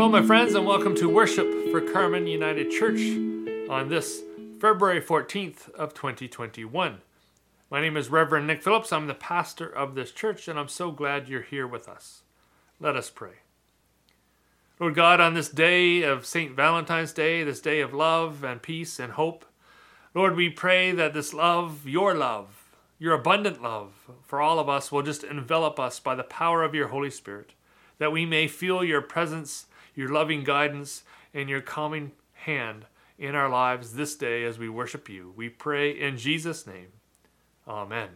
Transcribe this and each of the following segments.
Hello, my friends, and welcome to worship for Carmen United Church on this February 14th of 2021. My name is Reverend Nick Phillips. I'm the pastor of this church, and I'm so glad you're here with us. Let us pray. Lord God, on this day of St. Valentine's Day, this day of love and peace and hope, Lord, we pray that this love, your love, your abundant love for all of us, will just envelop us by the power of your Holy Spirit, that we may feel your presence, your loving guidance, and your calming hand in our lives this day as we worship you. We pray in Jesus' name. Amen.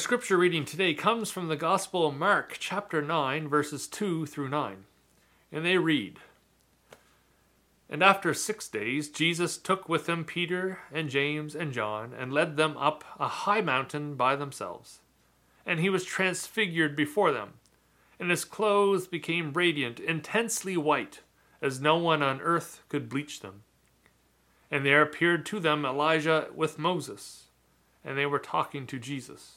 Scripture reading today comes from the Gospel of Mark, chapter 9, verses 2 through 9. And they read And after six days, Jesus took with him Peter and James and John, and led them up a high mountain by themselves. And he was transfigured before them, and his clothes became radiant, intensely white, as no one on earth could bleach them. And there appeared to them Elijah with Moses, and they were talking to Jesus.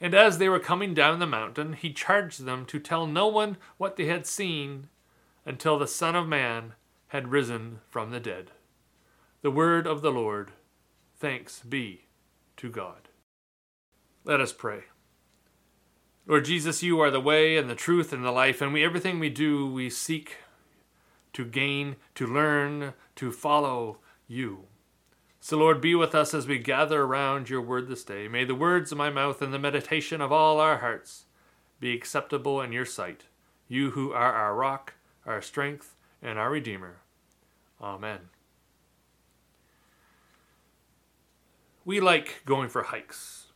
And as they were coming down the mountain, he charged them to tell no one what they had seen until the Son of Man had risen from the dead. The word of the Lord. Thanks be to God. Let us pray. Lord Jesus, you are the way and the truth and the life, and we everything we do, we seek to gain, to learn, to follow you. So, Lord, be with us as we gather around your word this day. May the words of my mouth and the meditation of all our hearts be acceptable in your sight, you who are our rock, our strength, and our Redeemer. Amen. We like going for hikes.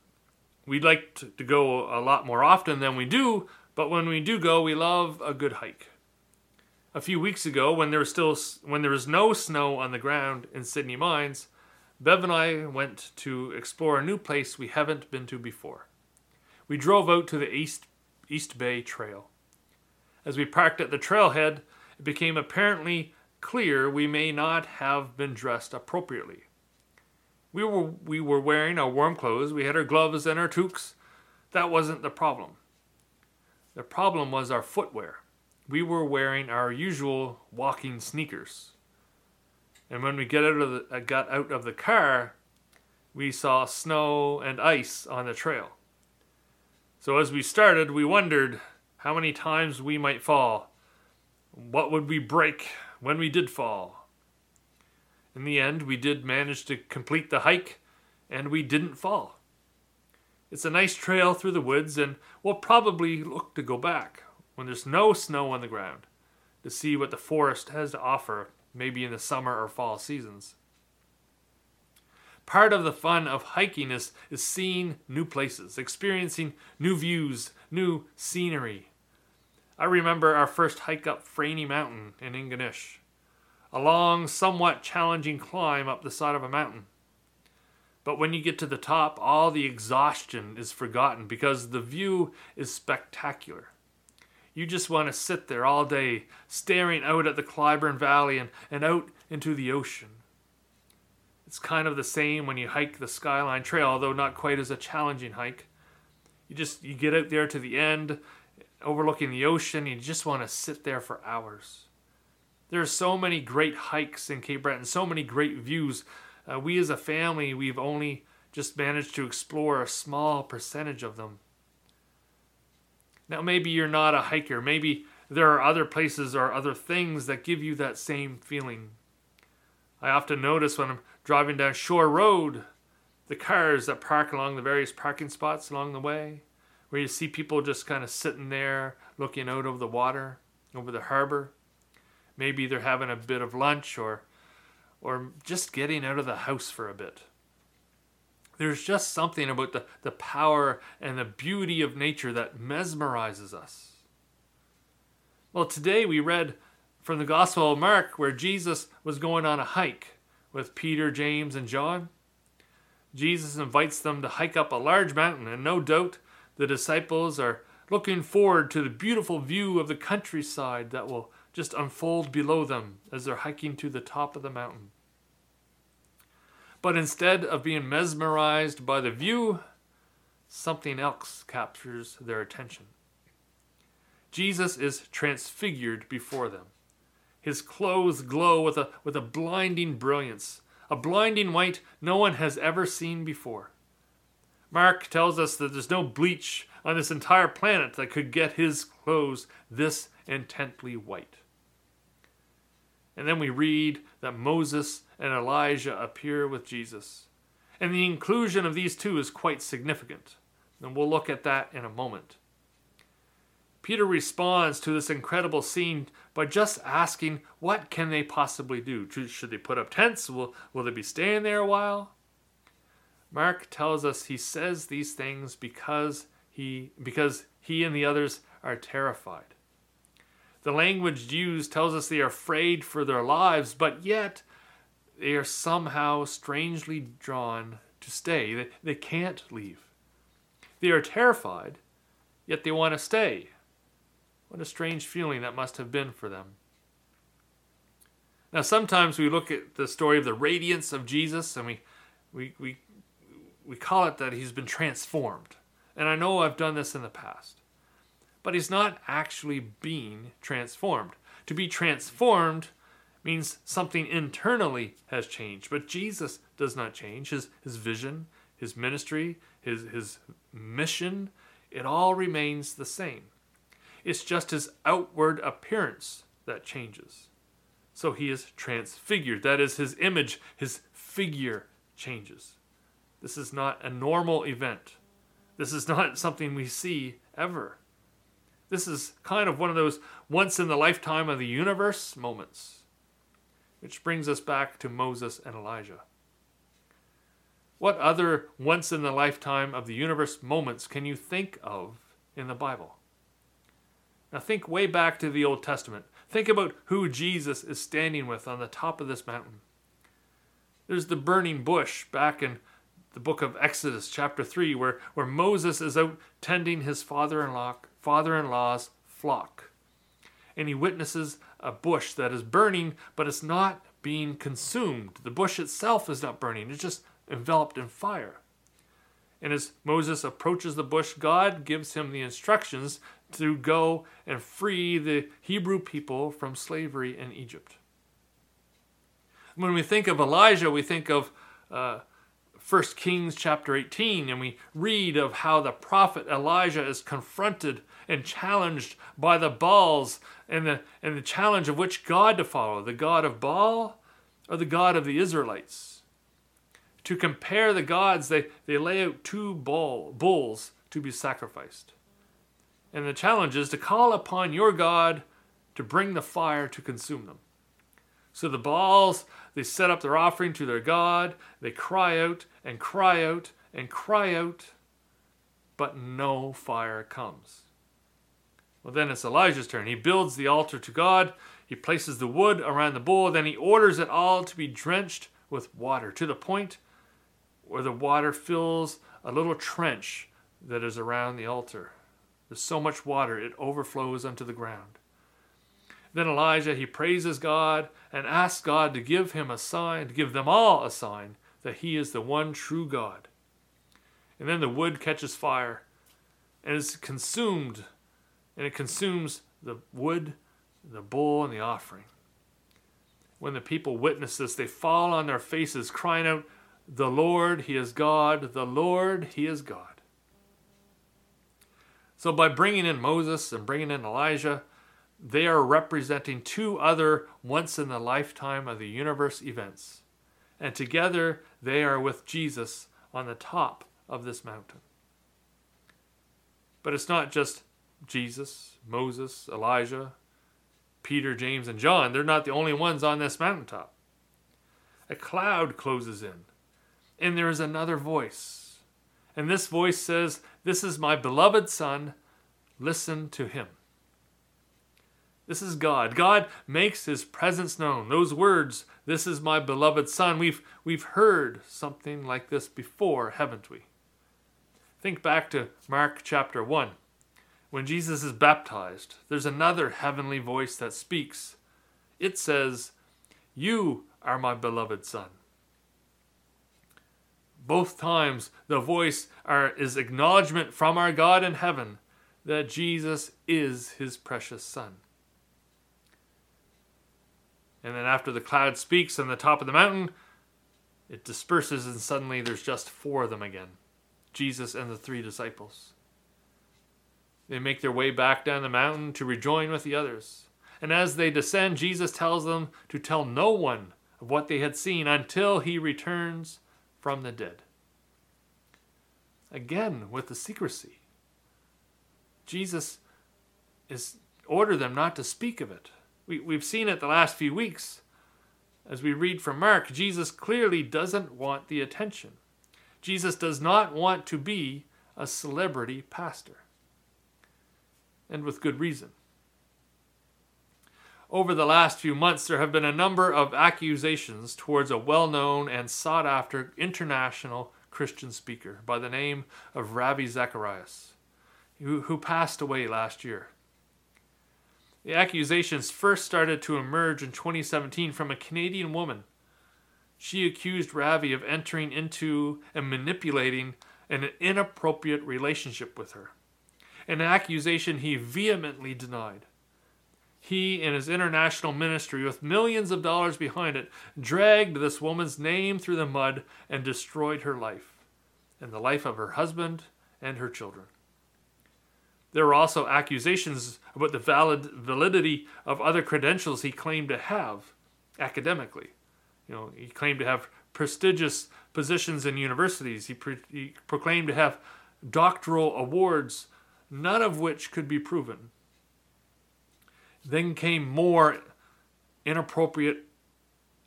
We'd like to go a lot more often than we do, but when we do go, we love a good hike. A few weeks ago, when there was still when there was no snow on the ground in Sydney Mines, Bev and I went to explore a new place we haven't been to before. We drove out to the East East Bay Trail. As we parked at the trailhead, it became apparently clear we may not have been dressed appropriately. We were we were wearing our warm clothes, we had our gloves and our toques. That wasn't the problem. The problem was our footwear. we were wearing our usual walking sneakers. And when we get out of the, uh, got out of the car, we saw snow and ice on the trail. So as we started, we wondered how many times we might fall. What would we break when we did fall? In the end, we did manage to complete the hike and we didn't fall. It's a nice trail through the woods, and we'll probably look to go back when there's no snow on the ground to see what the forest has to offer, maybe in the summer or fall seasons. Part of the fun of hiking is, is seeing new places, experiencing new views, new scenery. I remember our first hike up Franey Mountain in Ingonish, a long, somewhat challenging climb up the side of a mountain. But when you get to the top, all the exhaustion is forgotten because the view is spectacular. You just want to sit there all day, staring out at the Clyburn Valley and, and out into the ocean. It's kind of the same when you hike the Skyline Trail, although not quite as a challenging hike. You just you get out there to the end, overlooking the ocean, you just want to sit there for hours. There are so many great hikes in Cape Breton, so many great views. Uh, we as a family, we've only just managed to explore a small percentage of them. Now, maybe you're not a hiker. Maybe there are other places or other things that give you that same feeling. I often notice when I'm driving down Shore Road the cars that park along the various parking spots along the way, where you see people just kind of sitting there looking out over the water, over the harbor. Maybe they're having a bit of lunch or or just getting out of the house for a bit. There's just something about the, the power and the beauty of nature that mesmerizes us. Well, today we read from the Gospel of Mark where Jesus was going on a hike with Peter, James, and John. Jesus invites them to hike up a large mountain, and no doubt the disciples are looking forward to the beautiful view of the countryside that will just unfold below them as they're hiking to the top of the mountain. But instead of being mesmerized by the view, something else captures their attention. Jesus is transfigured before them. His clothes glow with a, with a blinding brilliance, a blinding white no one has ever seen before. Mark tells us that there's no bleach on this entire planet that could get his clothes this intently white. And then we read that Moses and Elijah appear with Jesus. And the inclusion of these two is quite significant. And we'll look at that in a moment. Peter responds to this incredible scene by just asking, what can they possibly do? Should they put up tents? Will, will they be staying there a while? Mark tells us he says these things because he, because he and the others are terrified. The language used tells us they are afraid for their lives, but yet they are somehow strangely drawn to stay. They, they can't leave. They are terrified, yet they want to stay. What a strange feeling that must have been for them. Now, sometimes we look at the story of the radiance of Jesus and we, we, we, we call it that he's been transformed. And I know I've done this in the past. But he's not actually being transformed. To be transformed means something internally has changed. But Jesus does not change. His, his vision, his ministry, his, his mission, it all remains the same. It's just his outward appearance that changes. So he is transfigured. That is, his image, his figure changes. This is not a normal event. This is not something we see ever. This is kind of one of those once in the lifetime of the universe moments. Which brings us back to Moses and Elijah. What other once in the lifetime of the universe moments can you think of in the Bible? Now think way back to the Old Testament. Think about who Jesus is standing with on the top of this mountain. There's the burning bush back in the book of Exodus, chapter 3, where, where Moses is out tending his father in law father-in-law's flock. And he witnesses a bush that is burning, but it's not being consumed. The bush itself is not burning, it's just enveloped in fire. And as Moses approaches the bush, God gives him the instructions to go and free the Hebrew people from slavery in Egypt. When we think of Elijah, we think of uh, 1 Kings chapter 18, and we read of how the prophet Elijah is confronted and challenged by the Baals and the, and the challenge of which God to follow, the God of Baal or the God of the Israelites to compare the gods, they, they lay out two bull, bulls to be sacrificed. And the challenge is to call upon your God to bring the fire to consume them. So the Baals, they set up their offering to their God, they cry out and cry out and cry out, but no fire comes. Well, then it's Elijah's turn. He builds the altar to God, he places the wood around the bowl, then he orders it all to be drenched with water to the point where the water fills a little trench that is around the altar. There's so much water, it overflows onto the ground. Then Elijah, he praises God and asks God to give him a sign, to give them all a sign that he is the one true God. And then the wood catches fire and is consumed, and it consumes the wood, the bull, and the offering. When the people witness this, they fall on their faces, crying out, the Lord, He is God. The Lord, He is God. So, by bringing in Moses and bringing in Elijah, they are representing two other once in the lifetime of the universe events. And together they are with Jesus on the top of this mountain. But it's not just Jesus, Moses, Elijah, Peter, James, and John. They're not the only ones on this mountaintop. A cloud closes in and there is another voice. And this voice says, This is my beloved Son, listen to him. This is God. God makes his presence known. Those words, this is my beloved Son, we've, we've heard something like this before, haven't we? Think back to Mark chapter 1. When Jesus is baptized, there's another heavenly voice that speaks. It says, You are my beloved Son both times the voice are, is acknowledgement from our God in heaven that Jesus is his precious Son. And then after the cloud speaks on the top of the mountain, it disperses, and suddenly there's just four of them again Jesus and the three disciples. They make their way back down the mountain to rejoin with the others. And as they descend, Jesus tells them to tell no one of what they had seen until he returns from the dead. Again, with the secrecy. Jesus is order them not to speak of it. We, we've seen it the last few weeks. As we read from Mark, Jesus clearly doesn't want the attention. Jesus does not want to be a celebrity pastor. And with good reason. Over the last few months, there have been a number of accusations towards a well known and sought after international Christian speaker by the name of Ravi Zacharias, who, who passed away last year. The accusations first started to emerge in 2017 from a Canadian woman. She accused Ravi of entering into and manipulating an inappropriate relationship with her, an accusation he vehemently denied he and his international ministry, with millions of dollars behind it, dragged this woman's name through the mud and destroyed her life, and the life of her husband and her children. There were also accusations about the valid validity of other credentials he claimed to have academically. You know, he claimed to have prestigious positions in universities. He, pre- he proclaimed to have doctoral awards, none of which could be proven. Then came more inappropriate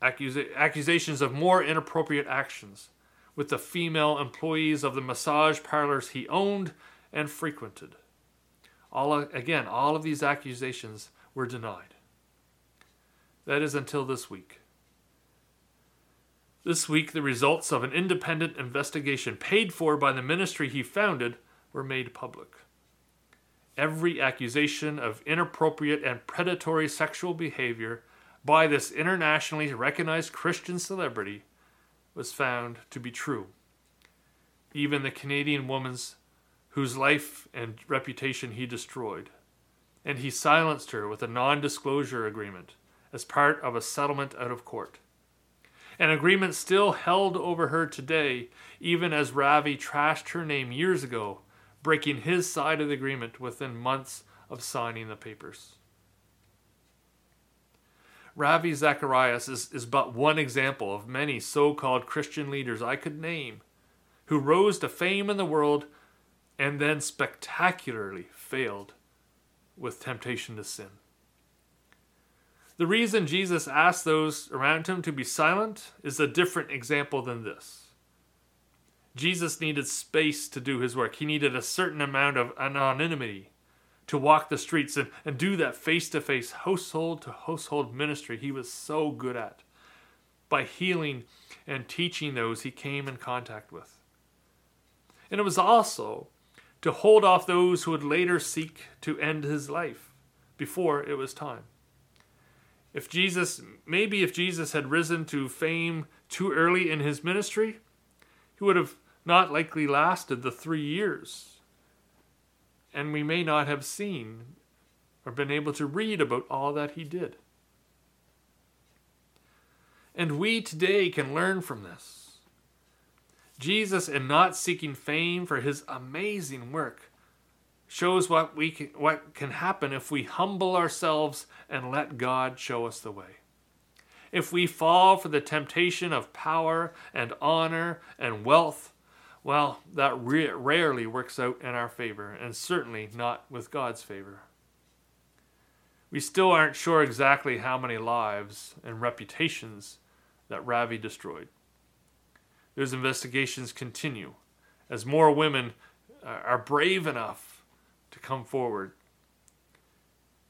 accusa- accusations of more inappropriate actions with the female employees of the massage parlors he owned and frequented. All again, all of these accusations were denied. That is until this week. This week, the results of an independent investigation paid for by the ministry he founded were made public every accusation of inappropriate and predatory sexual behavior by this internationally recognized Christian celebrity was found to be true. even the Canadian woman's whose life and reputation he destroyed. And he silenced her with a non disclosure agreement as part of a settlement out of court. An agreement still held over her today, even as Ravi trashed her name years ago, breaking his side of the agreement within months of signing the papers. Ravi Zacharias is, is but one example of many so called Christian leaders I could name who rose to fame in the world and then spectacularly failed with temptation to sin. The reason Jesus asked those around him to be silent is a different example than this. Jesus needed space to do his work. He needed a certain amount of anonymity to walk the streets and, and do that face to face, household to household ministry he was so good at by healing and teaching those he came in contact with. And it was also to hold off those who would later seek to end his life before it was time. If Jesus, maybe if Jesus had risen to fame too early in his ministry, he would have not likely lasted the three years. And we may not have seen or been able to read about all that he did. And we today can learn from this. Jesus, in not seeking fame for his amazing work, shows what we can, what can happen if we humble ourselves and let God show us the way. If we fall for the temptation of power and honor and wealth, well, that re- rarely works out in our favor, and certainly not with God's favor. We still aren't sure exactly how many lives and reputations that Ravi destroyed. Those investigations continue as more women uh, are brave enough to come forward.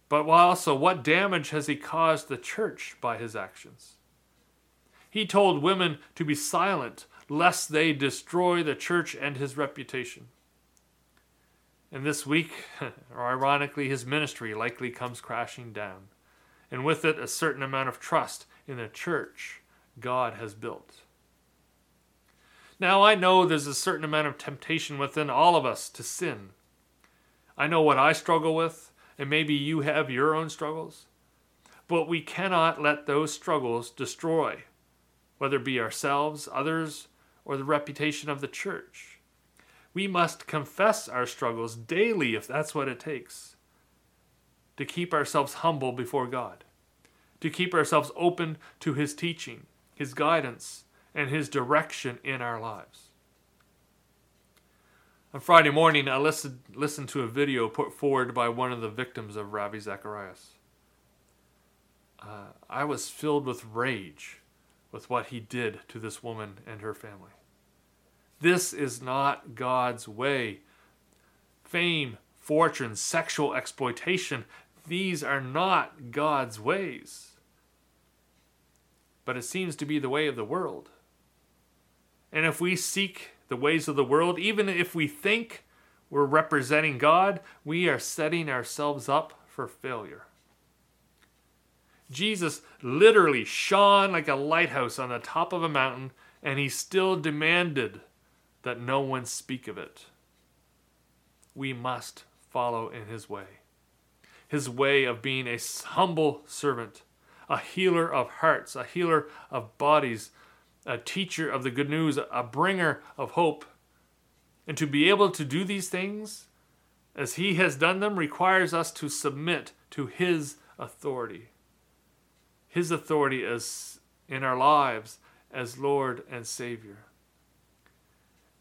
But also, what damage has he caused the church by his actions? He told women to be silent lest they destroy the church and his reputation. And this week, or ironically, his ministry likely comes crashing down, and with it, a certain amount of trust in the church God has built. Now, I know there's a certain amount of temptation within all of us to sin. I know what I struggle with, and maybe you have your own struggles. But we cannot let those struggles destroy, whether it be ourselves, others, or the reputation of the church. We must confess our struggles daily if that's what it takes to keep ourselves humble before God, to keep ourselves open to His teaching, His guidance, and His direction in our lives. On Friday morning, I listened, listened to a video put forward by one of the victims of Ravi Zacharias. Uh, I was filled with rage with what he did to this woman and her family. This is not God's way. Fame, fortune, sexual exploitation, these are not God's ways. But it seems to be the way of the world. And if we seek the ways of the world, even if we think we're representing God, we are setting ourselves up for failure. Jesus literally shone like a lighthouse on the top of a mountain, and he still demanded that no one speak of it. We must follow in his way. His way of being a humble servant, a healer of hearts, a healer of bodies, a teacher of the good news, a bringer of hope. And to be able to do these things as he has done them requires us to submit to his authority. His authority as in our lives as Lord and Savior.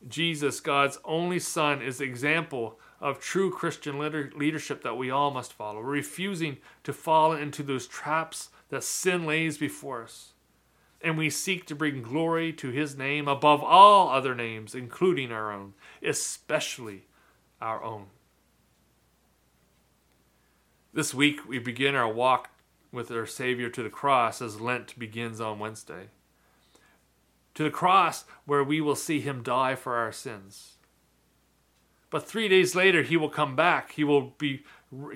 Jesus, God's only Son, is the example of true Christian leadership that we all must follow, refusing to fall into those traps that sin lays before us and we seek to bring glory to his name above all other names, including our own, especially our own. This week, we begin our walk with our Savior to the cross as Lent begins on Wednesday. To the cross, where we will see him die for our sins. But three days later, he will come back. He will be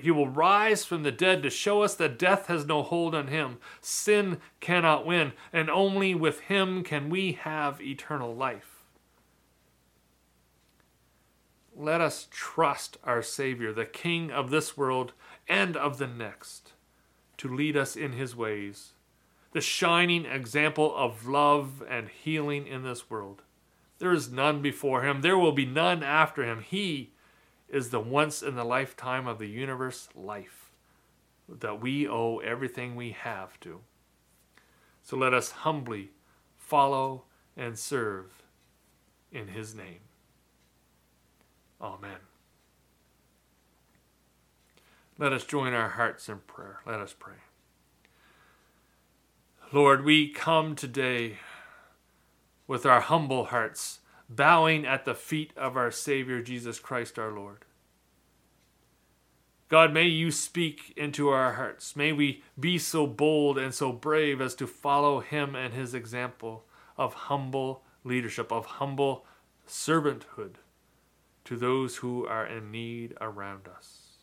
he will rise from the dead to show us that death has no hold on him. Sin cannot win, and only with him can we have eternal life. let us trust our Savior, the King of this world and of the next, to lead us in his ways, the shining example of love and healing in this world. There is none before him, there will be none after him. He is the once in the lifetime of the universe life that we owe everything we have to. So let us humbly follow and serve in his name. Amen. Let us join our hearts in prayer. Let us pray. Lord, we come today with our humble hearts, bowing at the feet of our Savior Jesus Christ our Lord. God, may you speak into our hearts. May we be so bold and so brave as to follow him and his example of humble leadership, of humble servanthood to those who are in need around us.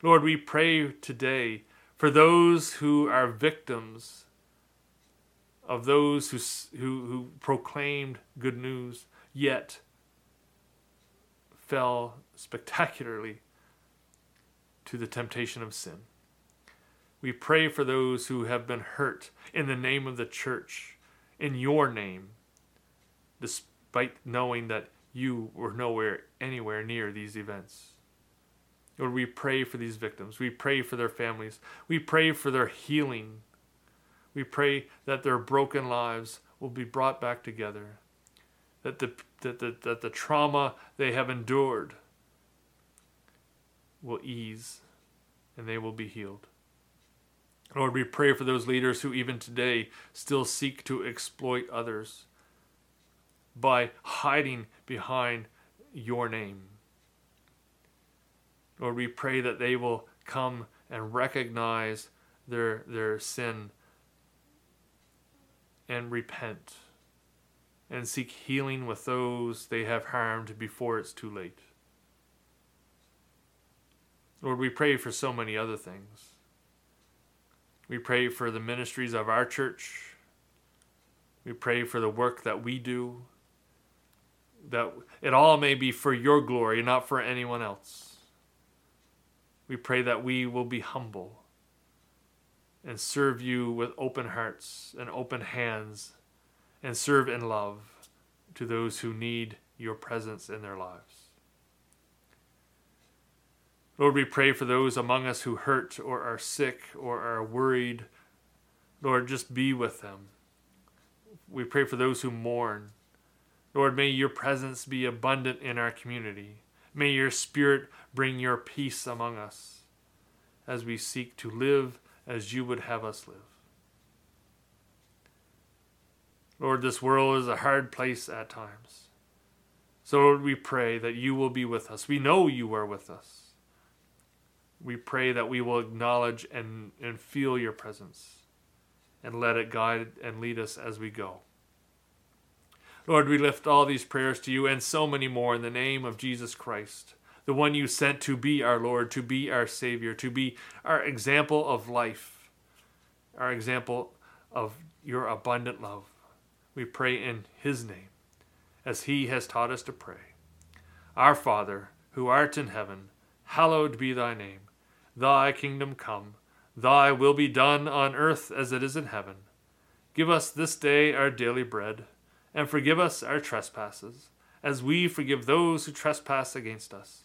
Lord, we pray today for those who are victims of those who, who, who proclaimed good news, yet fell spectacularly to the temptation of sin. We pray for those who have been hurt in the name of the church, in your name, despite knowing that you were nowhere, anywhere near these events. Lord, we pray for these victims. We pray for their families. We pray for their healing. We pray that their broken lives will be brought back together, that the, that the, that the trauma they have endured will ease and they will be healed. Lord, we pray for those leaders who even today still seek to exploit others by hiding behind your name. Lord, we pray that they will come and recognize their, their sin and repent and seek healing with those they have harmed before it's too late. Lord, we pray for so many other things. We pray for the ministries of our church. We pray for the work that we do that it all may be for your glory, not for anyone else. We pray that we will be humble and serve you with open hearts and open hands and serve in love to those who need your presence in their lives. Lord, we pray for those among us who hurt or are sick or are worried. Lord, just be with them. We pray for those who mourn. Lord, may your presence be abundant in our community. May your spirit bring your peace among us as we seek to live as you would have us live. Lord, this world is a hard place at times. So, Lord, we pray that you will be with us. We know you are with us. We pray that we will acknowledge and, and feel your presence and let it guide and lead us as we go. Lord, we lift all these prayers to you and so many more in the name of Jesus Christ, the one you sent to be our Lord, to be our Savior, to be our example of life, our example of your abundant love. We pray in his name, as he has taught us to pray. Our Father, who art in heaven, hallowed be thy name. Thy kingdom come, thy will be done on earth as it is in heaven. Give us this day our daily bread and forgive us our trespasses, as we forgive those who trespass against us.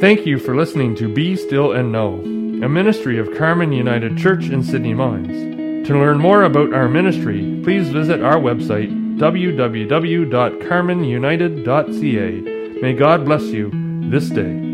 Thank you for listening to Be Still and Know, a ministry of Carmen United Church in Sydney Mines. To learn more about our ministry, please visit our website www.carmenunited.ca. May God bless you this day.